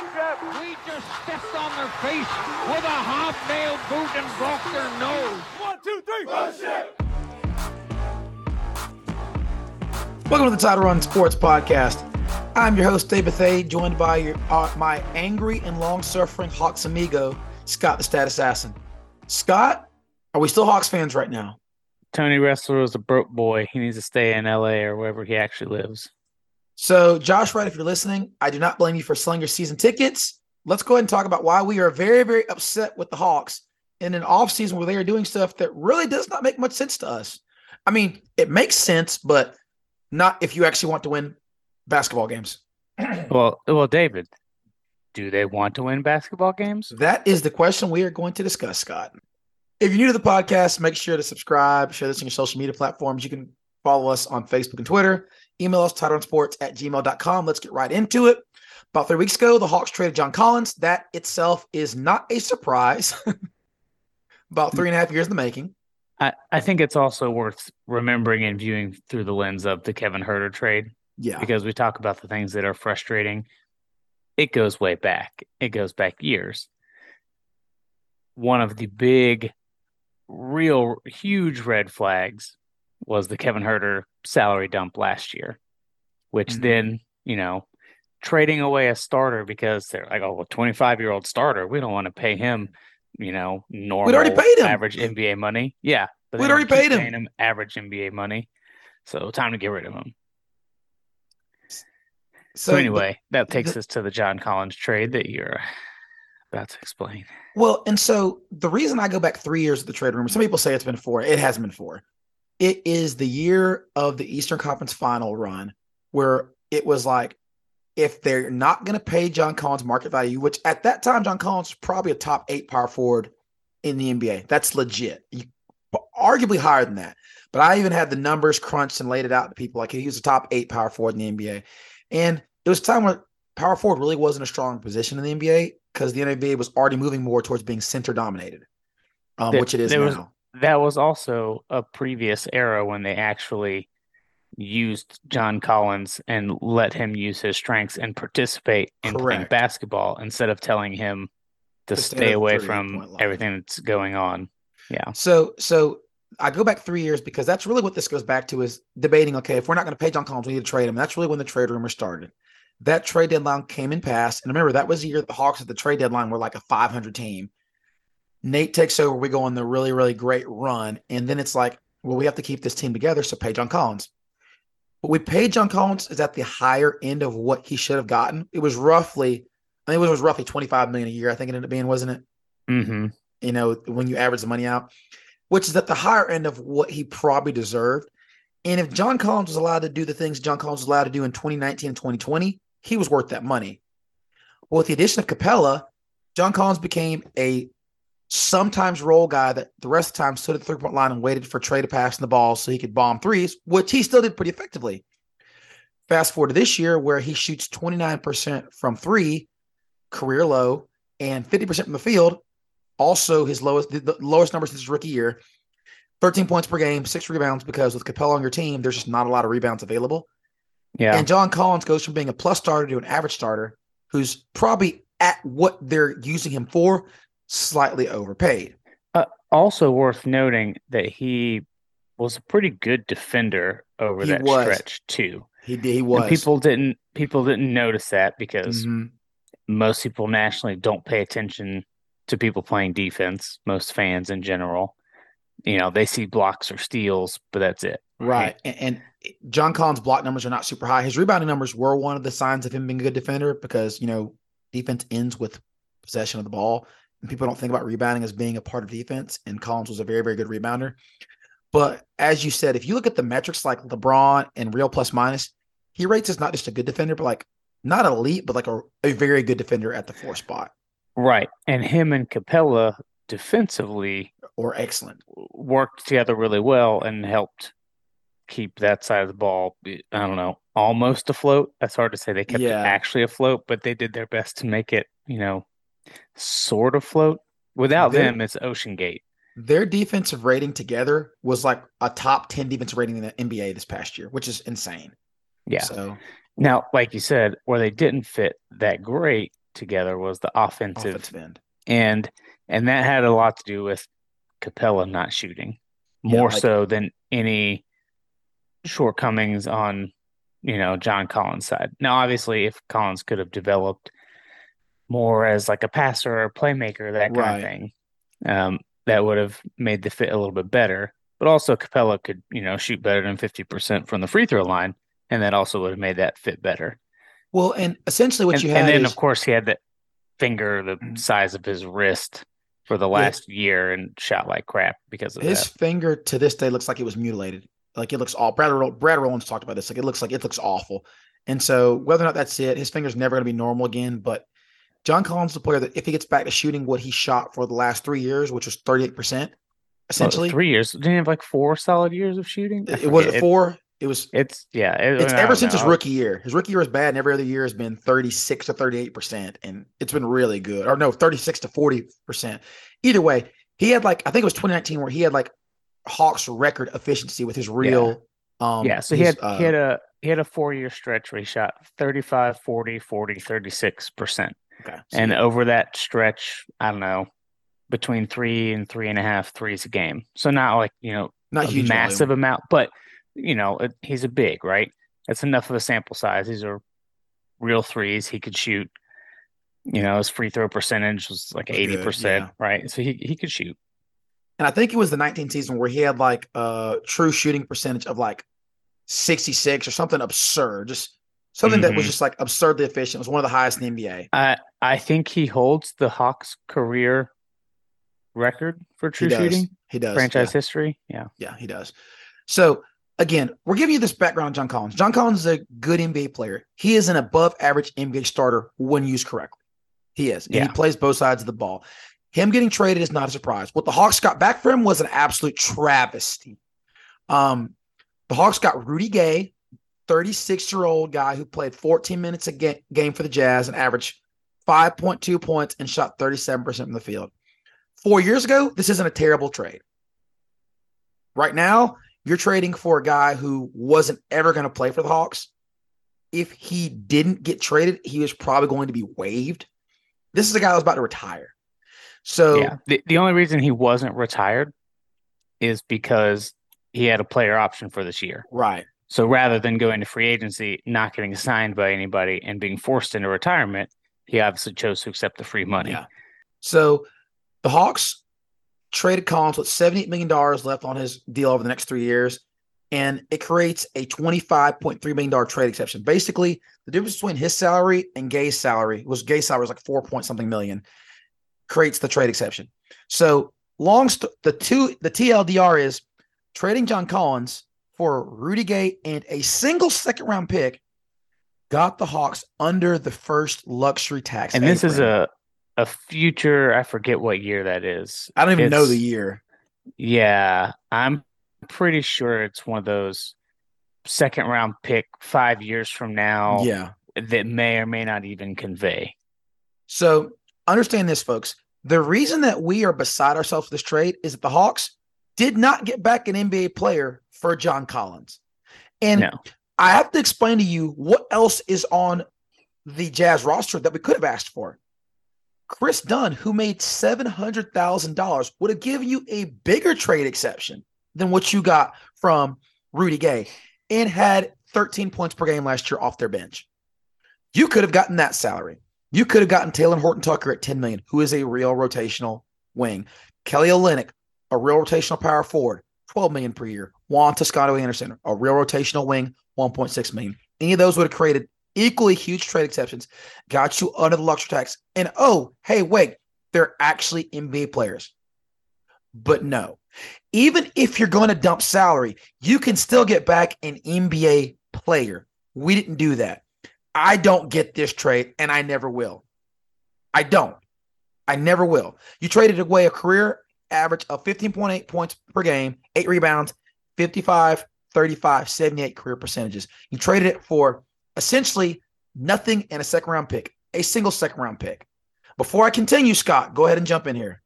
We just stepped on their face with a hobnail boot and broke their nose. One, two, three. Welcome to the Title Run Sports Podcast. I'm your host, David Thay, joined by your, uh, my angry and long suffering Hawks amigo, Scott the Stat Assassin. Scott, are we still Hawks fans right now? Tony Ressler is a broke boy. He needs to stay in LA or wherever he actually lives. So, Josh Wright, if you're listening, I do not blame you for selling your season tickets. Let's go ahead and talk about why we are very, very upset with the Hawks in an offseason where they are doing stuff that really does not make much sense to us. I mean, it makes sense, but not if you actually want to win basketball games. Well, well, David, do they want to win basketball games? That is the question we are going to discuss, Scott. If you're new to the podcast, make sure to subscribe, share this on your social media platforms. You can follow us on Facebook and Twitter. Email us, titlerunsports at gmail.com. Let's get right into it. About three weeks ago, the Hawks traded John Collins. That itself is not a surprise. About three and a half years in the making. I, I think it's also worth remembering and viewing through the lens of the Kevin Huerter trade Yeah. because we talk about the things that are frustrating. It goes way back. It goes back years. One of the big, real huge red flags was the Kevin Huerter salary dump last year, which Mhm. then, you know, trading away a starter because they're like, oh, a 25 year old starter, we don't want to pay him, you know, normal We'd already paid him. average NBA money. Yeah. But We'd already paid him. him average NBA money. So time to get rid of him. So, the- anyway, that takes the- us to the John Collins trade that you're about to explain. Well, and so the reason I go back three years of the trade rumor, some people say it's been four. It hasn't been four. It is the year of the Eastern Conference final run where it was like, if they're not going to pay John Collins market value, which at that time, John Collins was probably a top eight power forward in the NBA. That's legit. You, arguably higher than that. But I even had the numbers crunched and laid it out to people like he was a top eight power forward in the NBA. And it was a time where power forward really wasn't a strong position in the NBA because the NBA was already moving more towards being center dominated, um, There- which it is now. was- That was also a previous era when they actually used John Collins and let him use his strengths and participate in playing basketball instead of telling him to, To stay away from everything that's going on. Yeah. So, so I go back three years because that's really what this goes back to is debating. Okay, if we're not going to pay John Collins, we need to trade him. And that's really when the trade rumor started. That trade deadline came and passed, and remember that was the year the Hawks at the trade deadline were like a 500 team. Nate takes over. We go on the really, really great run, and then it's like, well, we have to keep this team together, so pay John Collins. What we paid John Collins is at the higher end of what he should have gotten. It was roughly, I think it was roughly 25 million a year. I think it ended up being, wasn't it? Mm-hmm. you know, when you average the money out, which is at the higher end of what he probably deserved. And if John Collins was allowed to do the things John Collins was allowed to do in 2019 and 2020, he was worth that money. Well, with the addition of Capela, John Collins became a sometimes role guy that the rest of the time stood at the three point line and waited for Trey to pass in the ball so he could bomb threes, which he still did pretty effectively. Fast forward to this year where he shoots 29% from three, career low, and 50% from the field, also his lowest the, the lowest number since his rookie year. 13 points per game, six rebounds because with Capela on your team, there's just not a lot of rebounds available. Yeah. And John Collins goes from being a plus starter to an average starter who's probably at what they're using him for, slightly overpaid. also worth noting that he was a pretty good defender over He that was. stretch too. He did he was And people didn't people didn't notice that because Mhm. most people nationally don't pay attention to people playing defense, most fans in general. You know, they see blocks or steals, but that's it. right. And, and John Collins' block numbers are not super high. His rebounding numbers were one of the signs of him being a good defender because you know defense ends with possession of the ball, people don't think about rebounding as being a part of defense. And Collins was a very very good rebounder. But as you said, if you look at the metrics like LeBron and real plus minus, he rates as not just a good defender, but like not elite, but like a, a very good defender at the four spot Right. And him and Capela defensively or excellent. worked together really well and helped keep that side of the ball, I don't know, almost afloat. That's hard to say they kept Yeah. it actually afloat, but they did their best to make it, you know, sort of float. Without They're- them, it's Ocean Gate. Their defensive rating together was like a top 10 defensive rating in the NBA this past year, which is insane. Yeah. So Now, like you said, where they didn't fit that great together was the offensive, offensive end. and and that had a lot to do with Capela not shooting more like- so than any shortcomings on you know John Collins' side. Now, obviously, if Collins could have developed more as like a passer or a playmaker, that kind Right. of thing, um, that would have made the fit a little bit better. But also, Capela could you know shoot better than fifty percent from the free throw line, and that also would have made that fit better. Well, and essentially what and, you had and then, is of course, he had that finger the Mhm. size of his wrist for the last year and shot like crap because of his that. finger to this day looks like it was mutilated. Like it looks all Brad Roll- Brad Rowlands talked about this. Like it looks like it looks awful. And so whether or not that's it, his finger's never going to be normal again. But John Collins is a player that if he gets back to shooting what he shot for the last three years, which was 38%, Well, essentially. three years. Didn't he have like four solid years of shooting? I it, it wasn't four. It was It's yeah. it- it's ever since his rookie year. His rookie year was bad, and every other year has been 36 to 38 percent, and it's been really good. Or no, 36 to 40 percent. Either way, he had like I think it was 2019 where he had like Hawks record efficiency with his real. Um, yeah. So he had uh, he had a he had a four year stretch where he shot 35, 40, 40, 36 percent, okay, and over that stretch, I don't know, between three and three and a half threes a game. So not like you know not a huge massive volume. amount, but you know, it, he's a big, right? That's enough of a sample size. These are real threes. He could shoot. You know, his free throw percentage was like eighty percent, yeah. right? So he he could shoot. And I think it was the 19 season where he had like a true shooting percentage of like 66 or something absurd, just something that was Mhm. just like absurdly efficient. It was one of the highest in the NBA. I I think he holds the Hawks career record for true he shooting He does. franchise yeah. history. Yeah. Yeah, he does. So again, we're giving you this background on John Collins. John Collins is a good NBA player. He is an above average NBA starter when used correctly. He is. And Yeah. he plays both sides of the ball. Him getting traded is not a surprise. What the Hawks got back for him was an absolute travesty. Um, the Hawks got Rudy Gay, 36 year old guy who played 14 minutes a ga- game for the Jazz and averaged 5.2 points and shot 37% from the field. Four years ago, this isn't a terrible trade. Right now, you're trading for a guy who wasn't ever going to play for the Hawks. If he didn't get traded, he was probably going to be waived. This is a guy that was about to retire. So yeah. The the only reason he wasn't retired is because he had a player option for this year. right. So rather than going to free agency, not getting signed by anybody, and being forced into retirement, he obviously chose to accept the free money. Yeah. So the Hawks traded Collins with $78 million left on his deal over the next three years. And it creates a $25.3 million trade exception. Basically, the difference between his salary and Gay's salary was Gay's salary was like four point something million, creates the trade exception. So long st- the two the TLDR is trading John Collins for Rudy Gay and a single second round pick got the Hawks under the first luxury tax. And this is a a future. I forget what year that is. I don't even know the year. Yeah, I'm pretty sure it's one of those second round pick five years from now Yeah. that may or may not even convey. So understand this, folks. The reason that we are beside ourselves with this trade is that the Hawks did not get back an NBA player for John Collins. And No. I have to explain to you what else is on the Jazz roster that we could have asked for. Kris Dunn, who made $700,000, would have given you a bigger trade exception than what you got from Rudy Gay and had 13 points per game last year off their bench. You could have gotten that salary. You could have gotten Talen Horton Tucker at 10 million, who is a real rotational wing. Kelly Olynyk, a real rotational power forward, 12 million per year. Juan Toscano Anderson, a real rotational wing, 1.6 million. Any of those would have created equally huge trade exceptions, got you under the luxury tax. And oh, hey, wait, they're actually NBA players. But no, even if you're going to dump salary, you can still get back an NBA player. We didn't do that. I don't get this trade, and I never will. I don't. I never will. You traded away a career average of 15.8 points per game, eight rebounds, 55, 35, 78 career percentages. You traded it for essentially nothing and a second round pick, a single second round pick. Before I continue, Scott, go ahead and jump in here.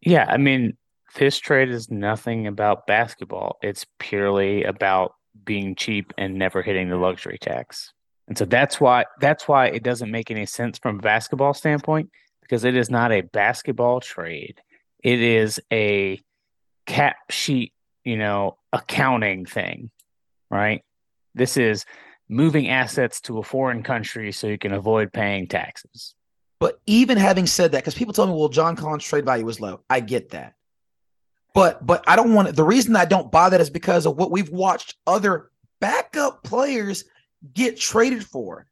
Yeah, I mean, this trade is nothing about basketball. It's purely about being cheap and never hitting the luxury tax. And so that's why that's why it doesn't make any sense from a basketball standpoint because it is not a basketball trade. It is a cap sheet, you know, accounting thing, right? This is moving assets to a foreign country so you can avoid paying taxes. But even having said that, because people tell me, well, John Collins' trade value is low. I get that. But but I don't want to, the reason I don't buy that is because of what we've watched other backup players get traded for.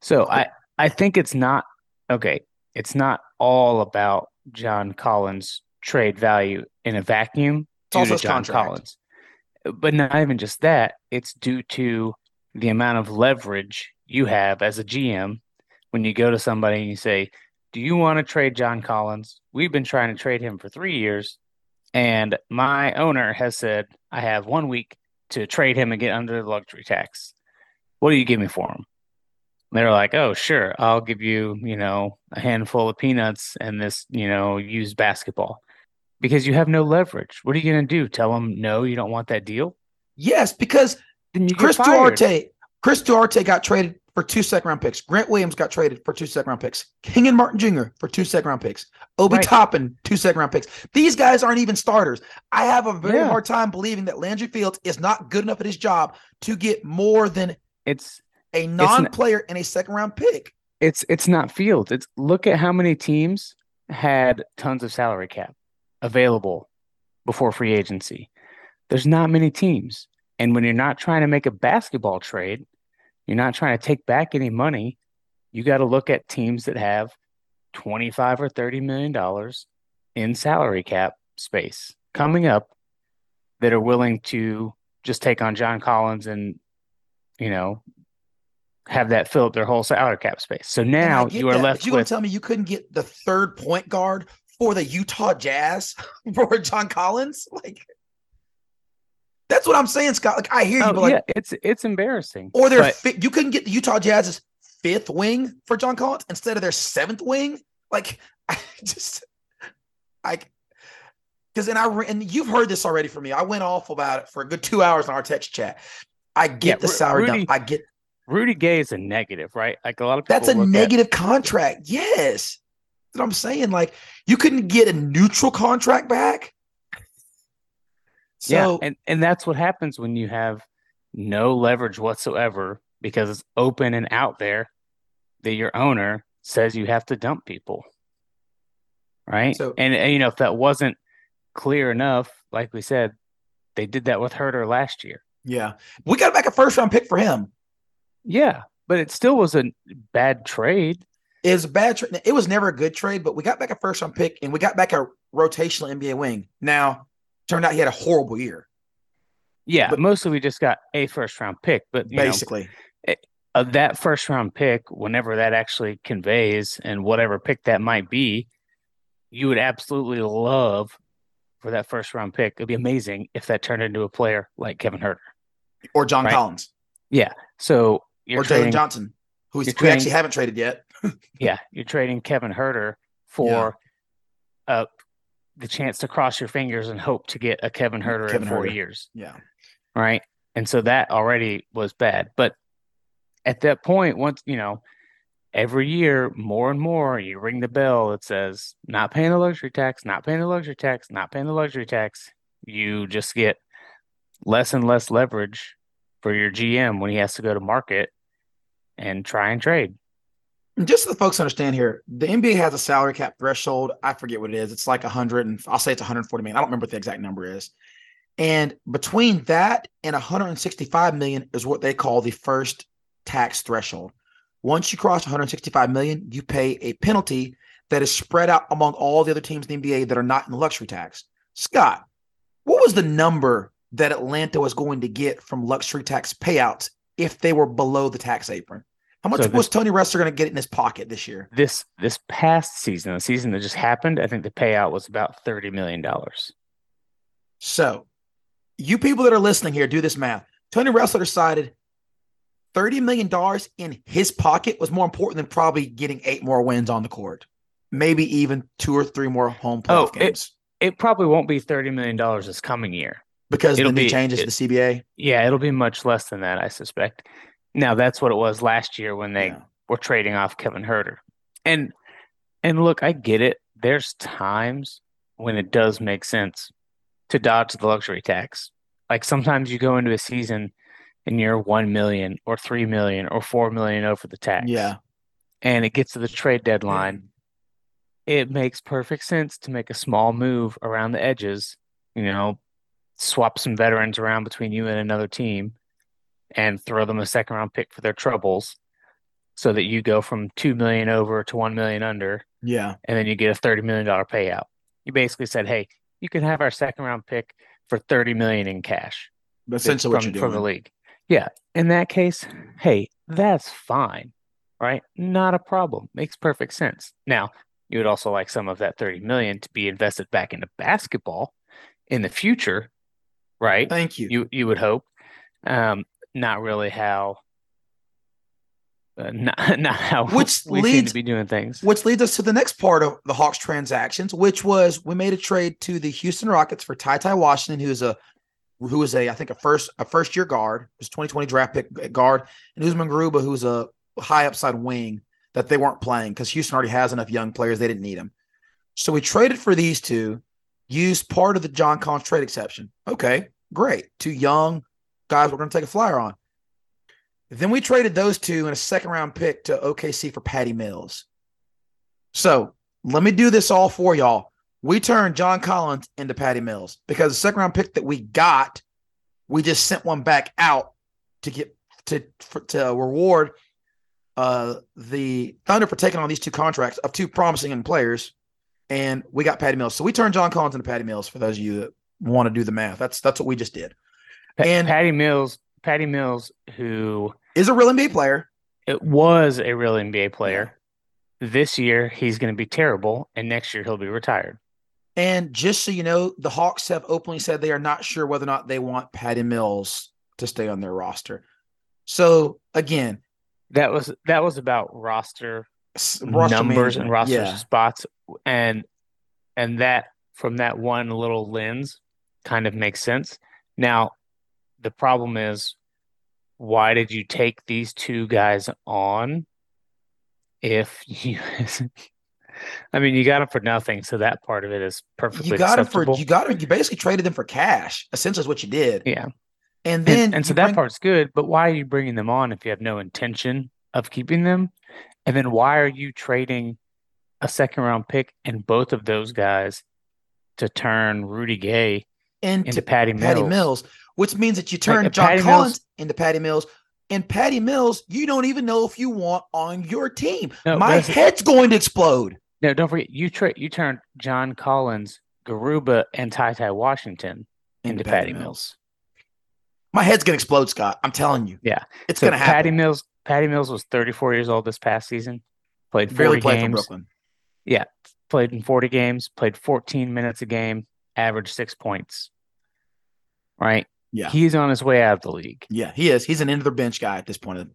So I I think it's not okay. It's not all about John Collins' trade value in a vacuum It's also due to John contract. Collins. But not even just that, it's due to the amount of leverage you have as a GM when you go to somebody and you say, Do you want to trade John Collins? We've been trying to trade him for three years. And my owner has said, I have one week to trade him and get under the luxury tax. What do you give me for him? They're like, oh, sure, I'll give you, you know, a handful of peanuts and this, you know, used basketball because you have no leverage. What are you going to do? Tell them, no, you don't want that deal? Yes, because Chris. Duarte, Chris Duarte got traded for two second round picks. Grant Williams got traded for two second round picks. Kenyon Martin Jr. for two second round picks. Obi Right. Toppin, two second round picks. These guys aren't even starters. I have a very Yeah. hard time believing that Landry Fields is not good enough at his job to get more than It's a non player and a second round pick. it's it's not Fields. It's look at how many teams had tons of salary cap available before free agency. There's not many teams. And when you're not trying to make a basketball trade, you're not trying to take back any money, you got to look at teams that have 25 or 30 million dollars in salary cap space coming up that are willing to just take on John Collins and you know have that fill up their whole salary cap space. So now you are that, left You gonna tell me you couldn't get the third point guard for the Utah Jazz for John Collins? Like that's what I'm saying, Scott. Like I hear you, oh, but like yeah, it's it's embarrassing. Or their But- fi- you couldn't get the Utah Jazz's fifth wing for John Collins instead of their seventh wing. Like I just like because then I re- and you've heard this already from me. I went off about it for a good two hours on our text chat. I get Yeah, the Ru- salary dump. I get Rudy Gay is a negative, right? Like a lot of people that's a look at- negative contract. Yes, what I'm saying. Like you couldn't get a neutral contract back. So yeah, and and that's what happens when you have no leverage whatsoever because it's open and out there that your owner says you have to dump people. Right? So- and, and you know if that wasn't clear enough, like we said, they did that with Huerter last year. yeah, we got back a first round pick for him. Yeah, but it still was a bad trade. It was a bad trade. It was never a good trade, but we got back a first round pick and we got back a rotational NBA wing. Now, turned out he had a horrible year, Yeah, But- mostly we just got a first round pick, but you know, basically. of that first round pick, whenever that actually conveys and whatever pick that might be, you would absolutely love for that first round pick. It'd be amazing if that turned into a player like Kevin Huerter. or John Right. Collins Yeah. So or Jalen trading, Johnson, who we you're actually haven't traded yet. Yeah, you're trading Kevin Huerter for uh, the chance to cross your fingers and hope to get a Kevin Huerter Kevin in four Huerter. years. Yeah. right? And so that already was bad. But at that point, once you know, every year more and more, you ring the bell that says not paying the luxury tax, not paying the luxury tax, not paying the luxury tax. You just get less and less leverage for your GM when he has to go to market and try and trade. Just so the folks understand here, the NBA has a salary cap threshold. I forget what it is. It's like 100 and I'll say it's 140 million. I don't remember what the exact number is. And between that and 165 million is what they call the first tax threshold. Once you cross 165 million, you pay a penalty that is spread out among all the other teams in the NBA that are not in the luxury tax. Scott, what was the number that Atlanta was going to get from luxury tax payouts if they were below the tax apron? How much So this- was Tony Ressler going to get in his pocket this year? This this past season, the season that just happened, I think the payout was about thirty million dollars. So, you people that are listening here, do this math. Tony Ressler decided $30 million in his pocket was more important than probably getting eight more wins on the court. Maybe even two or three more home playoff Oh, it- games. It probably won't be thirty million dollars this coming year. because it'll the new be- changes it- to the CBA. Yeah, it'll be much less than that, I suspect. Now that's what it was last year when they Yeah. were trading off Kevin Huerter. And and look, I get it. There's times when it does make sense to dodge the luxury tax. Like sometimes you go into a season and you're 1 million or 3 million or 4 million oh over the tax. Yeah. And it gets to the trade deadline. It makes perfect sense to make a small move around the edges, you know, swap some veterans around between you and another team and throw them a second round pick for their troubles so that you go from 2 million over to 1 million under Yeah. and then you get a $30 million payout. You basically said, "Hey, you can have our second round pick for 30 million in cash." That's essentially what from, you're from the league. Yeah. In that case, hey, that's fine. Right? Not a problem. Makes perfect sense. Now, you would also like some of that 30 million to be invested back into basketball in the future, right? Thank you. You you would hope. Um, not really how uh, not, not how Which we seem leads- to be doing things. Which leads us to the next part of the Hawks transactions, which was we made a trade to the Houston Rockets for Ty Ty Washington, who is a who is a I think a first a first year guard, was 2020 draft pick guard, and Usman Garuba, who's a high upside wing that they weren't playing because Houston already has enough young players they didn't need them. So we traded for these two, used part of the John Collins trade exception. Okay, great. Two young guys we're going to take a flyer on. Then we traded those two in a second round pick to OKC for Patty Mills. So let me do this all for y'all. We turned John Collins into Patty Mills because the second round pick that we got, we just sent one back out to get to for, to reward uh the Thunder for taking on these two contracts of two promising young players, and we got Patty Mills. So we turned John Collins into Patty Mills. For those of you that want to do the math, that's that's what we just did. Pa- and- Patty Mills, Patty Mills, who Is a real NBA player. it was a real NBA player. This year he's going to be terrible, and next year he'll be retired. And just so you know, the Hawks have openly said they are not sure whether or not they want Patty Mills to stay on their roster. So again, That was that was about roster roster numbers and roster Yeah. spots, and and that from that one little lens kind of makes sense. Now, the problem is, why did you take these two guys on? If you, I mean, you got them for nothing, so that part of it is perfectly You got them for you got him. You basically traded them for cash. Essentially, is what you did. yeah, And then and, and so that bring- part's good. But why are you bringing them on if you have no intention of keeping them? And then why are you trading a second round pick and both of those guys to turn Rudy Gay into into Patty Mills? Patty Mills, which means that you turn uh, John Patty Collins Mills- into Patty Mills. And Patty Mills, you don't even know if you want on your team. No, My head's going to explode. No, don't forget you trade you turned John Collins, Garuba, and Ty Ty Washington into Patty Mills. My head's gonna explode, Scott. I'm telling you. Yeah. It's So gonna happen. Patty Mills, Patty Mills was 34 years old this past season. Played barely 40 played for games. Brooklyn. Played in 40 games. Played 14 minutes a game. Averaged six points. Right. Yeah. He's on his way out of the league. Yeah, he is. He's an end of the bench guy at this point.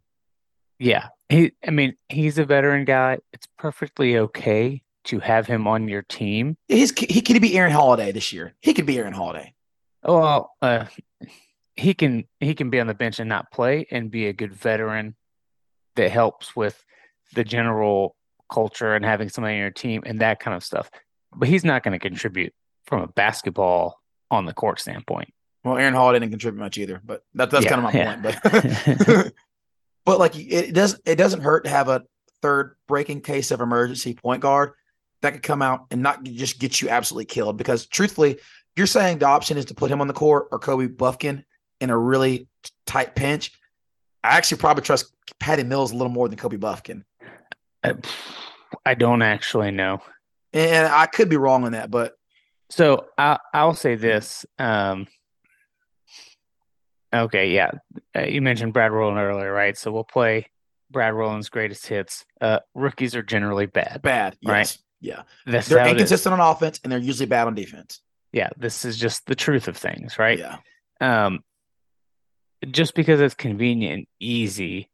Yeah. He. I mean, he's a veteran guy. It's perfectly okay to have him on your team. He's he could be Aaron Holiday this year. He could be Aaron Holiday. Well, uh, he can he can be on the bench and not play and be a good veteran that helps with the general culture and having somebody on your team and that kind of stuff. But he's not going to contribute from a basketball on the court standpoint. Well, Aaron Hall didn't contribute much either, but that, that's Yeah, kind of my yeah. point. But but like it does it doesn't hurt to have a third breaking case of emergency point guard that could come out and not just get you absolutely killed. Because truthfully, you're saying the option is to put him on the court or Kobe Bufkin in a really tight pinch. I actually probably trust Patty Mills a little more than Kobe Bufkin. Uh, I don't actually know. And I could be wrong on that, but So I I'll say this. Um, okay, yeah, uh, you mentioned Brad Rowland earlier, right? So we'll play Brad Rowland's greatest hits. Uh, rookies are generally bad. bad. Yes. Right. Yeah. That's They're how it is. inconsistent on offense and they're usually bad on defense. Yeah, this is just the truth of things, right? Yeah. Um, just because it's convenient and easy,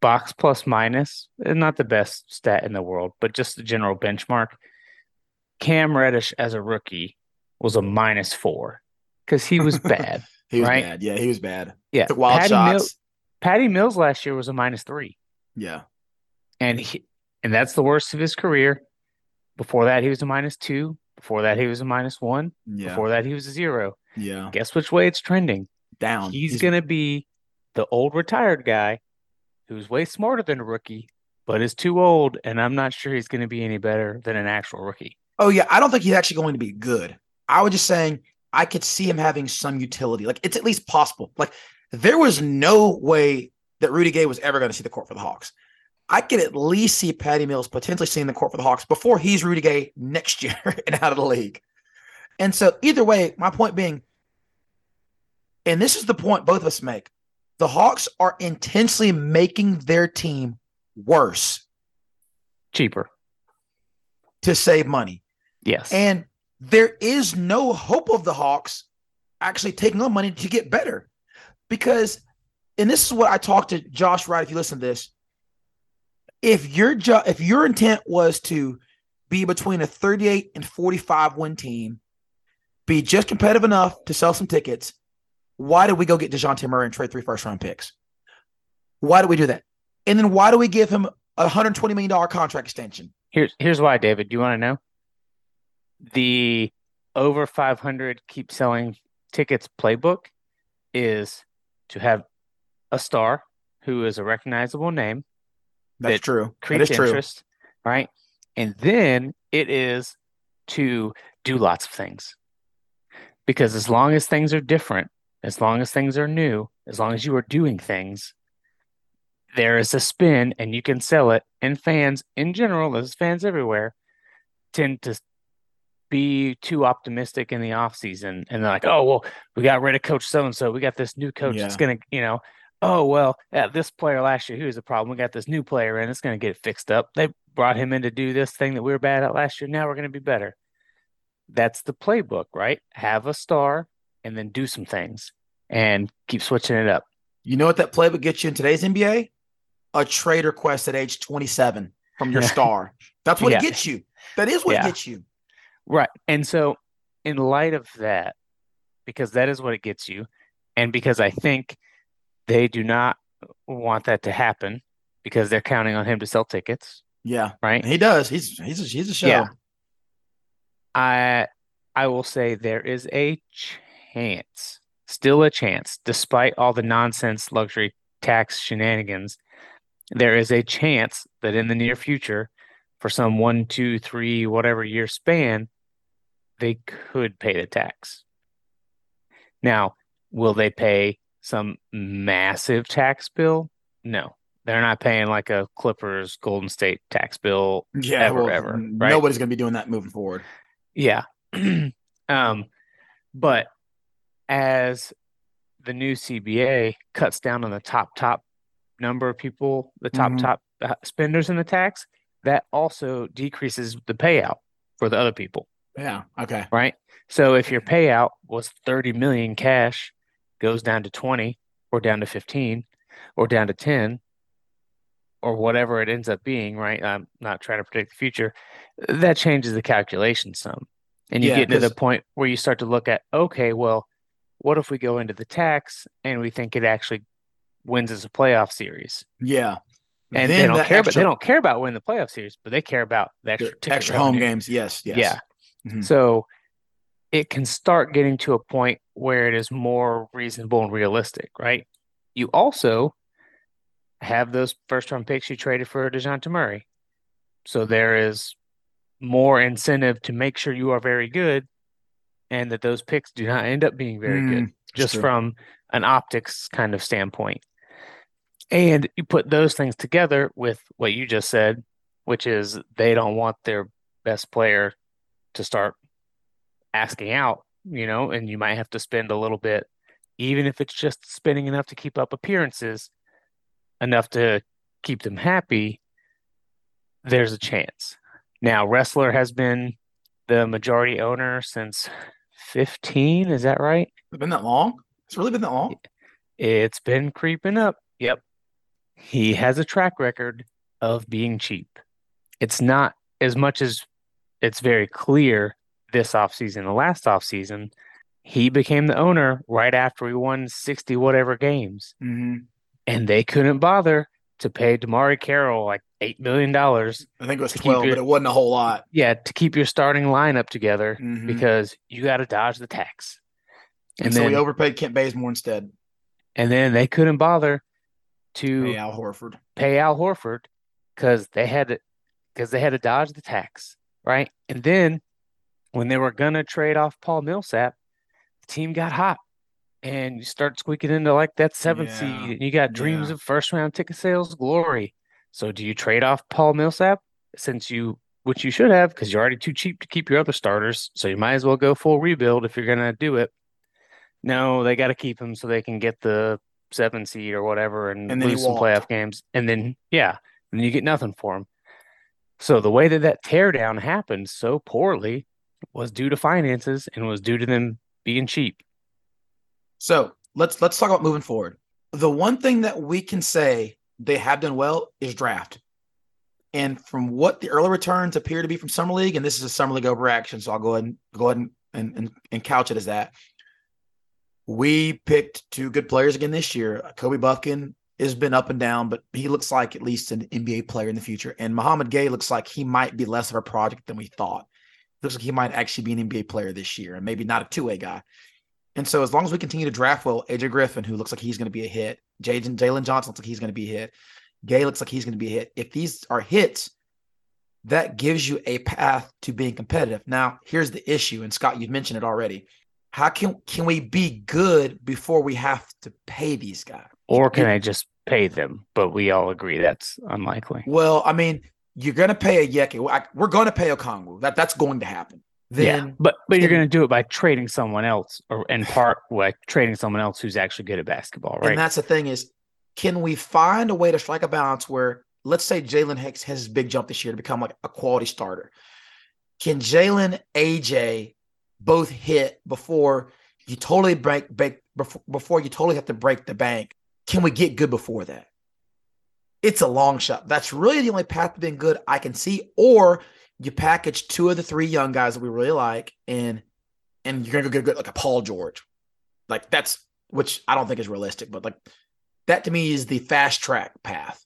box plus minus is not the best stat in the world, but just the general benchmark. Cam Reddish as a rookie was a minus four because he was bad. He was Right. bad. Yeah, he was bad. Yeah, Took wild Patty shots. Mills, Patty Mills last year was a minus three, Yeah. and he, and that's the worst of his career. Before that, he was a minus two. Before that, he was a minus one. Yeah. Before that, he was a zero. yeah. Guess which way it's trending? Down. He's, gonna be the old retired guy who's way smarter than a rookie, but is too old, and I'm not sure he's gonna be any better than an actual rookie. Oh yeah, I don't think he's actually going to be good. I was just saying I could see him having some utility. Like it's at least possible. Like there was no way that Rudy Gay was ever going to see the court for the Hawks. I could at least see Patty Mills potentially seeing the court for the Hawks before he's Rudy Gay next year and out of the league. And so either way, my point being, and this is the point both of us make, the Hawks are intensely making their team worse Cheaper, to save money. yes. And there is no hope of the Hawks actually taking on money to get better. Because, and this is what I talked to Josh Wright, if you listen to this. If your jo- if your intent was to be between a 38 and 45 win team, be just competitive enough to sell some tickets, why did we go get DeJounte Murray and trade three first round picks? Why do we do that? And then why do we give him a $120 million contract extension? Here's here's why, David. Do you want to know? The over 500 keep selling tickets playbook is to have a star who is a recognizable name That's That true. That creates is true. right? And then it is to do lots of things. Because as long as things are different, as long as things are new, as long as you are doing things, there is a spin and you can sell it. And fans in general, as fans everywhere, tend to be too optimistic in the off season and they're like, oh well, we got rid of coach so and so. We got this new coach that's gonna, you know, oh well, yeah, this player last year, he was a problem. We got this new player in, it's gonna get fixed up. They brought him in to do this thing that we were bad at last year. Now we're gonna be better. That's the playbook, right? Have a star and then do some things and keep switching it up. You know what that playbook gets you in today's NBA? A trade request at age 27 from your Yeah. star. That's what Yeah. it gets you. That is what it gets you. Right. And so, in light of that, because that is what it gets you, and because I think they do not want that to happen because they're counting on him to sell tickets, Yeah. right? He does. He's he's a, he's a show. Yeah. I I will say there is a chance, still a chance, despite all the nonsense luxury tax shenanigans, there is a chance that in the near future, for some one, two, three, whatever year span, they could pay the tax. Now, will they pay some massive tax bill? No. They're not paying like a Clippers Golden State tax bill Yeah. Ever, well, ever, right? Nobody's going to be doing that moving forward. Yeah. um, but as the new CBA cuts down on the top top number of people, the top Mhm. top uh, spenders in the tax, that also decreases the payout for the other people, Yeah. Okay. right? So if your payout was 30 million cash, goes down to 20 or down to 15 or down to 10 or whatever it ends up being, right? I'm not trying to predict the future. That changes the calculation some. And you Yeah, get to the point where you start to look at, okay, well, what if we go into the tax and we think it actually wins as a playoff series? Yeah. And Then they don't care, but they don't care about winning the playoff series, but they care about the extra the extra home games. Yes. Yes. Yeah. Mhm. So it can start getting to a point where it is more reasonable and realistic, right? You also have those first round picks you traded for DeJounte Murray. So there is more incentive to make sure you are very good and that those picks do not end up being very good, Mm, just true. from an optics kind of standpoint. And you put those things together with what you just said, which is they don't want their best player to start asking out, you know, and you might have to spend a little bit, even if it's just spending enough to keep up appearances, enough to keep them happy, there's a chance. Now, Ressler has been the majority owner since 15, is that right? It's been that long. It's really been that long. It's been creeping up. Yep. He has a track record of being cheap. It's not as much as it's very clear this offseason, the last offseason, he became the owner right after we won 60 whatever games. hmm and they couldn't bother to pay DeMarre Carroll like eight million dollars. I think it was To twelve, your- but it wasn't a whole lot. Yeah, to keep your starting lineup together Mhm. because you got to dodge the tax. And, And so then we overpaid Kent Bazemore instead. and then they couldn't bother to pay Al Horford. pay Al Horford because they had to because they had to dodge the tax, right? And then when they were gonna trade off Paul Millsap, the team got hot. And you start squeaking into like that seventh Yeah. seed, and you got dreams Yeah. of first round ticket sales glory. So do you trade off Paul Millsap since you which you should have because you're already too cheap to keep your other starters, so you might as well go full rebuild if you're gonna do it. No, they got to keep him so they can get the seven seed or whatever and, And lose some walked. playoff games. And then, yeah, and you get nothing for him. So the way that that teardown happened so poorly was due to finances and was due to them being cheap. So let's let's talk about moving forward. The one thing that we can say they have done well is draft. And from what the early returns appear to be from Summer League, and this is a Summer League overreaction, so I'll go ahead and go ahead and, and, and, couch it as that. We picked two good players again this year. Kobe Bufkin has been up and down, but he looks like at least an NBA player in the future. And Mouhamed Gueye looks like he might be less of a project than we thought. Looks like he might actually be an NBA player this year and maybe not a two-way guy. And so as long as we continue to draft well, AJ Griffin, who looks like he's going to be a hit, Jalen Johnson looks like he's going to be a hit, Gueye looks like he's going to be a hit. If these are hits, that gives you a path to being competitive. Now, here's the issue, and Scott, you've mentioned it already. How can can we be good before we have to pay these guys? Or can I just pay them? But we all agree that's unlikely. Well, I mean, you're going to pay a Yeke. We're going to pay a Okongwu. That that's going to happen. yeah, but but you're going to do it by trading someone else, or in part by trading someone else who's actually good at basketball, right? And that's the thing is, can we find a way to strike a balance where, let's say Jalen Hicks has his big jump this year to become like a quality starter. Can Jalen, AJ both hit before you totally break, break before, before you totally have to break the bank? Can we get good before that? It's a long shot. That's really the only path to being good I can see. Or you package two of the three young guys that we really like, and and you're gonna go get good like a Paul George. Like that's which I don't think is realistic, but like that to me is the fast track path,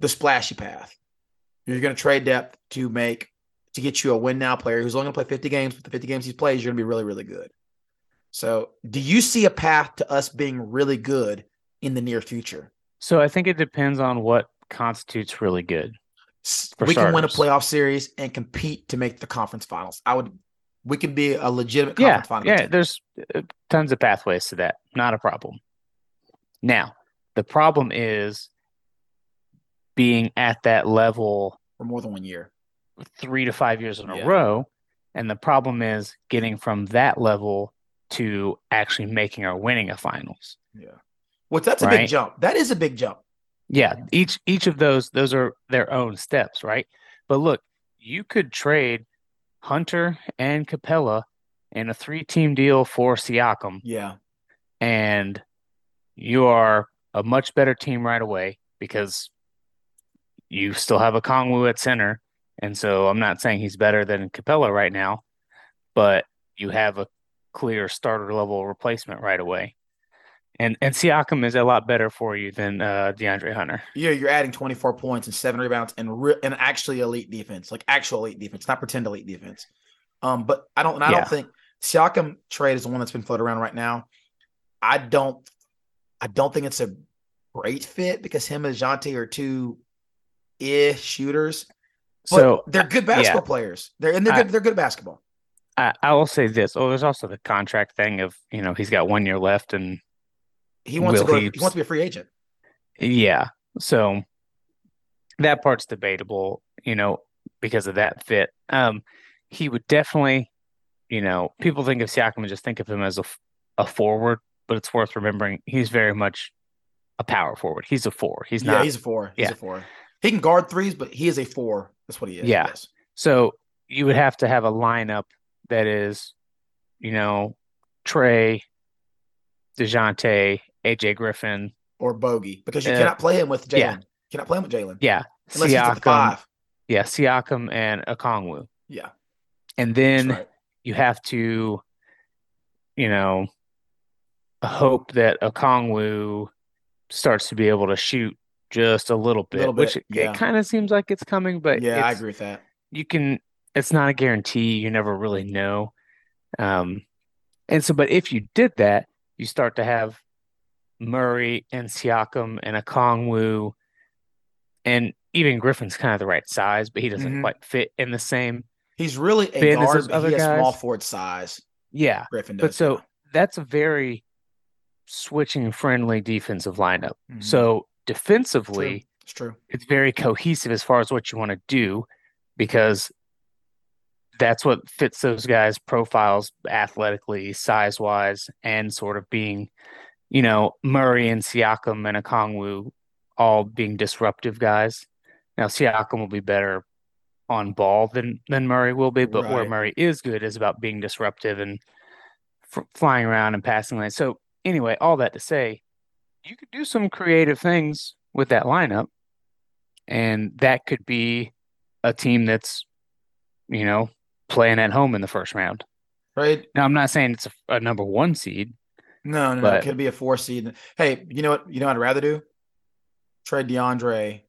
the splashy path. You're to trade depth to make to get you a win now player who's only going to play 50 games. But the 50 games he plays, you're going to be really, really good. So, do you see a path to us being really good in the near future? so I think it depends on what constitutes really good. We can win a playoff series and compete to make the conference finals. I would. We can be a legitimate Yeah, conference final. yeah. contender. There's uh, tons of pathways to that. Not a problem. Now, the problem is being at that level for more than one year. Three to five years in a Yeah. row. And the problem is getting from that level to actually making or winning a finals. Yeah. Well, that's a big jump. That is a big jump. Yeah, each each of those those are their own steps, right? But look, you could trade Hunter and Capela in a three-team deal for Siakam, Yeah. and you are a much better team right away because you still have Okongwu at center. And so I'm not saying he's better than Capela right now, but you have a clear starter level replacement right away. And and Siakam is a lot better for you than uh, DeAndre Hunter. Yeah, you're adding 24 points and seven rebounds and re- and actually elite defense, like actual elite defense, not pretend elite defense. Um, but I don't, and I Yeah. don't think Siakam trade is the one that's been floated around right now. I don't, I don't think it's a great fit because him and Jonte are two ish shooters. But So they're good basketball players. They're and they're I- good. They're good at basketball. I, I will say this. Oh, there's also the contract thing of, you know, he's got one year left and He wants to go. he- He wants to be a free agent. Yeah. So that part's debatable, you know, because of that fit. Um, he would definitely, you know, people think of Siakam and just think of him as a, a forward, but it's worth remembering he's very much a power forward. He's a four. He's yeah, not. he's a four. He's yeah. a four. He can guard threes, but he is a four. That's what he is. Yeah. Yes. So you would have to have a lineup that is, you know, Trey, DeJounte, AJ Griffin. Or Bogi because you Uh, cannot play him with Jalen. yeah. You cannot play him with Jalen Yeah. unless he's at the five. Yeah. Siakam and Okongwu. Yeah, And then right. you have to, you know, hope that Okongwu starts to be able to shoot just a little bit, Little bit, which it, kind of seems like it's coming, but yeah, I agree with that. you can it's not a guarantee you never really know um and so but if you did that you start to have Murray and Siakam and Okongwu and even Griffin's kind of the right size but he doesn't Mhm. quite fit in the same He's really a guard, but he has small forward size. yeah Griffin does. but so that's a very switching friendly defensive lineup Mhm. so defensively it's true. it's very cohesive as far as what you want to do because that's what fits those guys' profiles athletically, size wise, and sort of being, you know, Murray and Siakam and Okongwu all being disruptive guys. Now Siakam will be better on ball than than Murray will be, but where Murray is good is about being disruptive and f- flying around and passing lanes. So anyway, all that to say, you could do some creative things with that lineup, and that could be a team that's, you know, playing at home in the first round. Right? Now, I'm not saying it's a, a number one seed. No, no, no. It could be a four seed. Hey, you know what? You know what I'd rather do? Trade DeAndre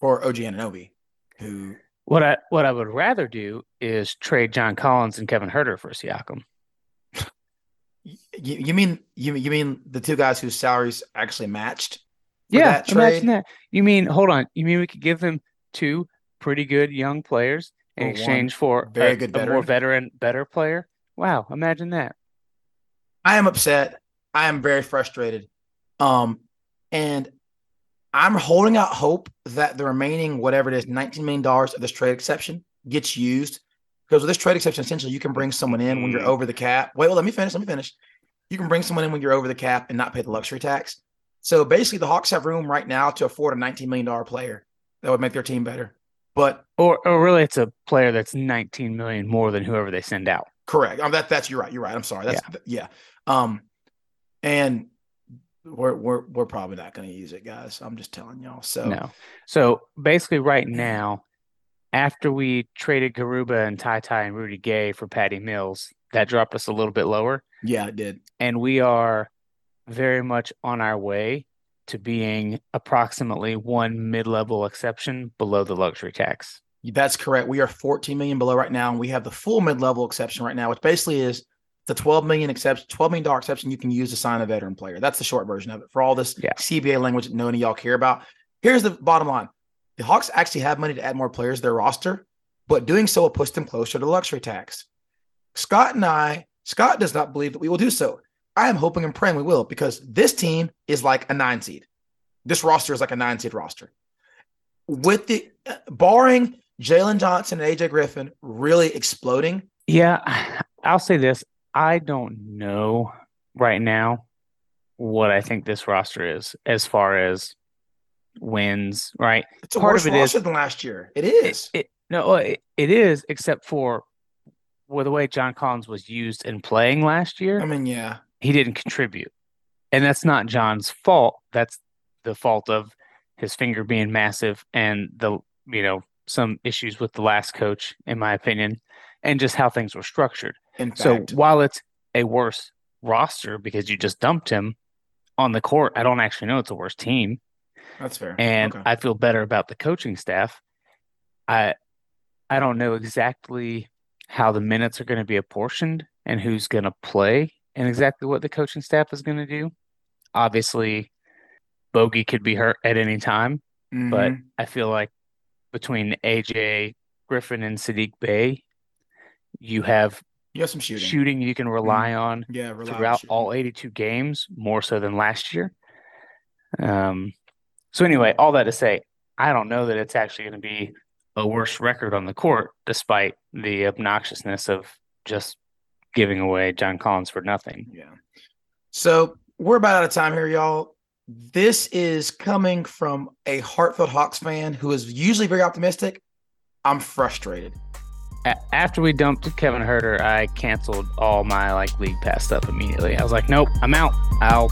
for OG Anunoby, who What I what I would rather do is trade John Collins and Kevin Huerter for Siakam. You, you mean you you mean the two guys whose salaries actually matched? Yeah, that imagine that. You mean hold on? You mean we could give them two pretty good young players in exchange for very a, good a more veteran? veteran, better player? Wow, imagine that. I am upset. I am very frustrated. Um, and I'm holding out hope that the remaining whatever it is, $19 million of this trade exception gets used. Because with this trade exception, essentially you can bring someone in when you're Mhm. over the cap. Wait, well, let me finish. Let me finish. You can bring someone in when you're over the cap and not pay the luxury tax. So basically, the Hawks have room right now to afford a $19 million player that would make their team better. But Or or really, it's a player that's 19 million more than whoever they send out. Correct. Um, that that's you're right. You're right. I'm sorry. That's yeah. Um, and we're we're we're probably not going to use it, guys. I'm just telling y'all. So No. So basically, right now, after we traded Garuba and TyTy and Rudy Gay for Patty Mills, that dropped us a little bit lower, yeah, it did. and we are very much on our way to being approximately one mid-level exception below the luxury tax. That's correct. We are 14 million below right now, and we have the full mid level exception right now, which basically is the 12 million exception, 12 million dollar exception you can use to sign a veteran player. That's the short version of it. For all this Yeah. CBA language that none of y'all care about. Here's the bottom line: the Hawks actually have money to add more players to their roster, but doing so will push them closer to the luxury tax. Scott and I, Scott does not believe that we will do so. I am hoping and praying we will because this team is like a nine seed. This roster is like a nine seed roster. With the barring Jalen Johnson and AJ Griffin really exploding, Yeah, I'll say this. I don't know right now what I think this roster is as far as wins, right? it's a Part worse of it is- roster than last year. It is. It, no, uh, it, it is, except for well, the way John Collins was used in playing last year, I mean, yeah. he didn't contribute. And that's not John's fault. That's the fault of his finger being massive and the, you know, some issues with the last coach, in my opinion, and just how things were structured. In So fact, while it's a worse roster because you just dumped him on the court, I don't actually know it's a worse team that's fair. and Okay. I feel better about the coaching staff. I I don't know exactly how the minutes are going to be apportioned and who's going to play and exactly what the coaching staff is going to do. Obviously, Bogi could be hurt at any time, but Mhm. I feel like between AJ Griffin and Saddiq Bey, you have you have some shooting. shooting you can rely on Yeah, reliable throughout shooting. all 82 games, more so than last year. Um, so anyway, all that to say, I don't know that it's actually going to be a worse record on the court, despite the obnoxiousness of just giving away John Collins for nothing. Yeah. So we're about out of time here, y'all. This is coming from a heartfelt Hawks fan who is usually very optimistic. I'm frustrated. A- after we dumped Kevin Huerter, I canceled all my like league pass stuff immediately. I was like, nope, I'm out. I'll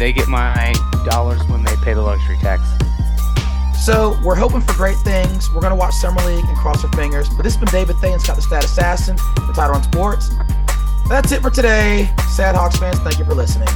they get my dollars when they pay the luxury tax. So we're hoping for great things. We're gonna watch Summer League and cross our fingers. But this has been David Thayen, Scott the Stat Assassin, the title on sports. That's it for today. Sad Hawks fans, thank you for listening.